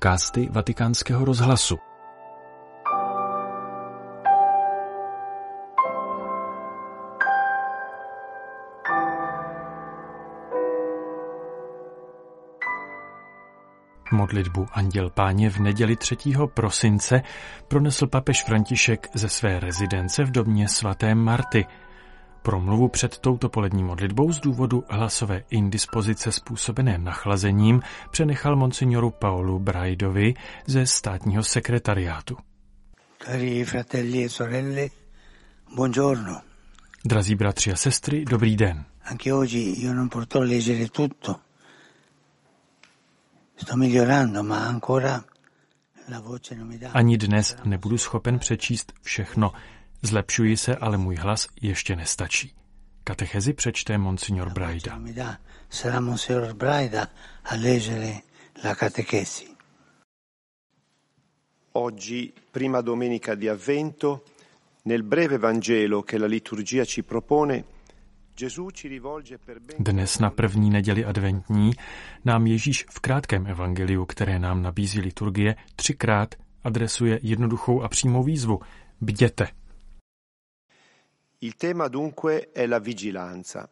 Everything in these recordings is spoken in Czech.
podcasty Vatikánského rozhlasu. Modlitbu Anděl Páně v neděli 3. prosince pronesl papež František ze své rezidence v domě svaté Marty – Promluvu před touto polední modlitbou z důvodu hlasové indispozice způsobené nachlazením přenechal monsignoru Paulu Braidovi ze státního sekretariátu. Cari fratelli e sorelle, buongiorno. Drazí bratři a sestry, dobrý den. Anche oggi io non potrò leggere tutto. Sto migliorando, ma ancora la voce non mi dà. Ani dnes nebudu schopen přečíst všechno, Zlepšuji se, ale můj hlas ještě nestačí. Katechezi přečte Monsignor Braida. Sarà Monsignor Braida a leggere la catechesi. Oggi, prima domenica di Avvento, nel breve Vangelo che la liturgia ci propone, dnes na první neděli adventní nám Ježíš v krátkém evangeliu, které nám nabízí liturgie, třikrát adresuje jednoduchou a přímou výzvu. Bděte, Il tema dunque è la vigilanza.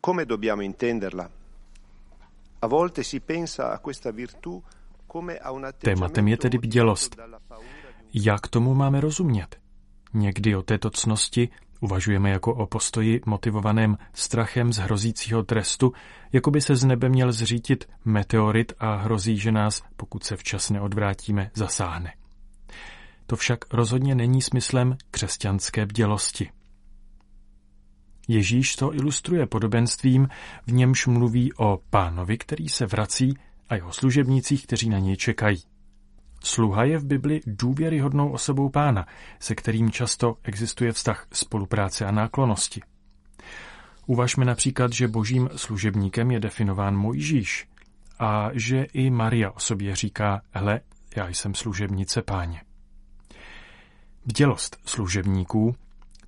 Come dobbiamo intenderla? A volte si pensa a questa virtù come a un Tématem je tedy bdělost. Jak tomu máme rozumět? Někdy o této cnosti uvažujeme jako o postoji motivovaném strachem z hrozícího trestu, jako by se z nebe měl zřítit meteorit a hrozí, že nás, pokud se včas neodvrátíme, zasáhne. To však rozhodně není smyslem křesťanské bdělosti. Ježíš to ilustruje podobenstvím, v němž mluví o pánovi, který se vrací a jeho služebnících, kteří na něj čekají. Sluha je v Bibli důvěryhodnou osobou pána, se kterým často existuje vztah spolupráce a náklonosti. Uvažme například, že božím služebníkem je definován Mojžíš a že i Maria o sobě říká, hle, já jsem služebnice páně. Bdělost služebníků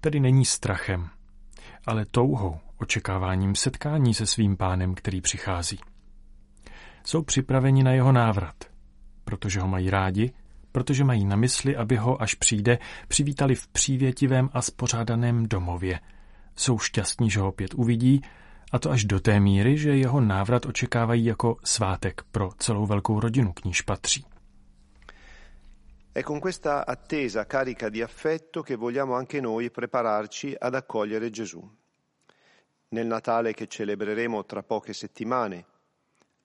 tedy není strachem, ale touhou, očekáváním setkání se svým pánem, který přichází. Jsou připraveni na jeho návrat, protože ho mají rádi, protože mají na mysli, aby ho, až přijde, přivítali v přívětivém a spořádaném domově. Jsou šťastní, že ho opět uvidí, a to až do té míry, že jeho návrat očekávají jako svátek pro celou velkou rodinu, k níž patří. È con questa attesa carica di affetto che vogliamo anche noi prepararci ad accogliere Gesù. Nel Natale che celebreremo tra poche settimane,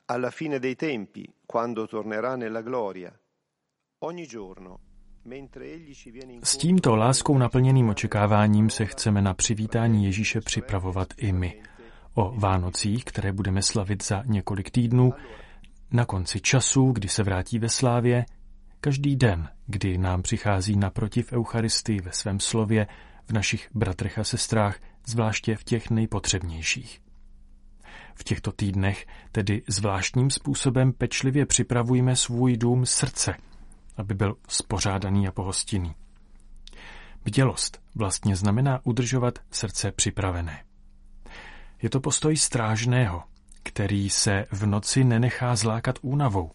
alla fine dei tempi, quando tornerà nella gloria, ogni giorno S tímto láskou naplněným očekáváním se chceme na přivítání Ježíše připravovat i my. O Vánocích, které budeme slavit za několik týdnů, na konci času, kdy se vrátí ve slávě, Každý den, kdy nám přichází naproti v Eucharistii ve svém slově, v našich bratrech a sestrách, zvláště v těch nejpotřebnějších. V těchto týdnech tedy zvláštním způsobem pečlivě připravujeme svůj dům srdce, aby byl spořádaný a pohostinný. Bdělost vlastně znamená udržovat srdce připravené. Je to postoj strážného, který se v noci nenechá zlákat únavou,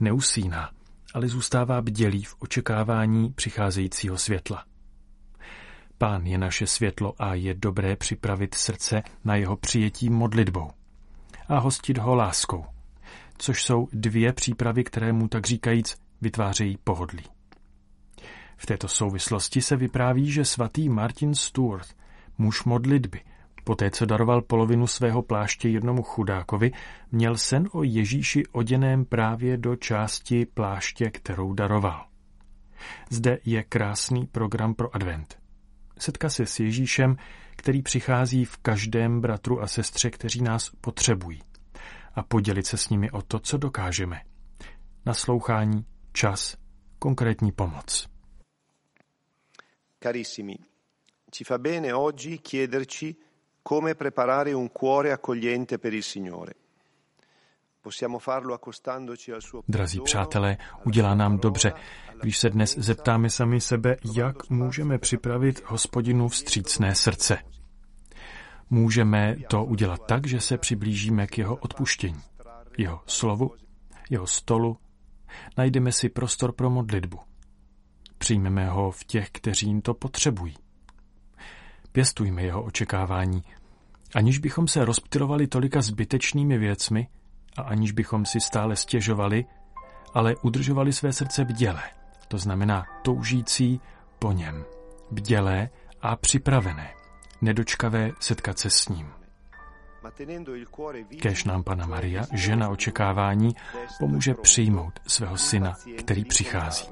neusíná, ale zůstává bdělý v očekávání přicházejícího světla. Pán je naše světlo a je dobré připravit srdce na jeho přijetí modlitbou a hostit ho láskou, což jsou dvě přípravy, které mu tak říkajíc vytvářejí pohodlí. V této souvislosti se vypráví, že svatý Martin Stuart, muž modlitby, Poté, co daroval polovinu svého pláště jednomu chudákovi, měl sen o Ježíši oděném právě do části pláště, kterou daroval. Zde je krásný program pro advent. Setka se s Ježíšem, který přichází v každém bratru a sestře, kteří nás potřebují. A podělit se s nimi o to, co dokážeme. Naslouchání, čas, konkrétní pomoc. Carissimi, ci fa bene oggi chiederci come preparare un cuore accogliente per il Signore. Drazí přátelé, udělá nám dobře, když se dnes zeptáme sami sebe, jak můžeme připravit hospodinu vstřícné srdce. Můžeme to udělat tak, že se přiblížíme k jeho odpuštění, jeho slovu, jeho stolu, Najdeme si prostor pro modlitbu. Přijmeme ho v těch, kteří jim to potřebují. Pěstujme jeho očekávání, aniž bychom se rozptilovali tolika zbytečnými věcmi a aniž bychom si stále stěžovali, ale udržovali své srdce bdělé, to znamená toužící po něm, bdělé a připravené, nedočkavé setkat se s ním. Kéž nám Pana Maria, žena očekávání, pomůže přijmout svého syna, který přichází.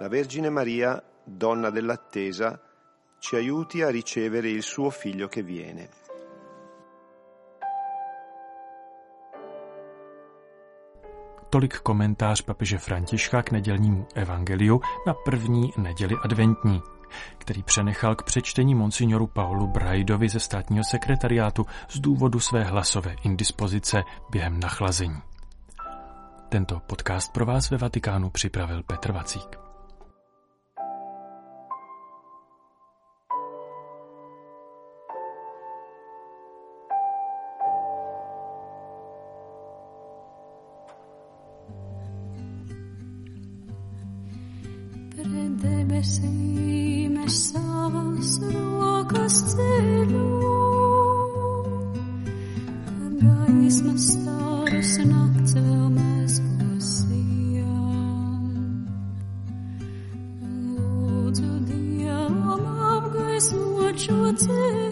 La Vergine Maria, donna dell'attesa, ci aiuti a ricevere il suo figlio che viene. Tolik komentář papeže Františka k nedělnímu evangeliu na první neděli adventní, který přenechal k přečtení monsignoru Paulu Braidovi ze státního sekretariátu z důvodu své hlasové indispozice během nachlazení. Tento podcast pro vás ve Vatikánu připravil Petr Vacík. debesīm es savas rokas ceļu. Kad gaismas stārus nakts vēl mēs klusījām. Lūdzu Dievam apgaismot šo ceļu.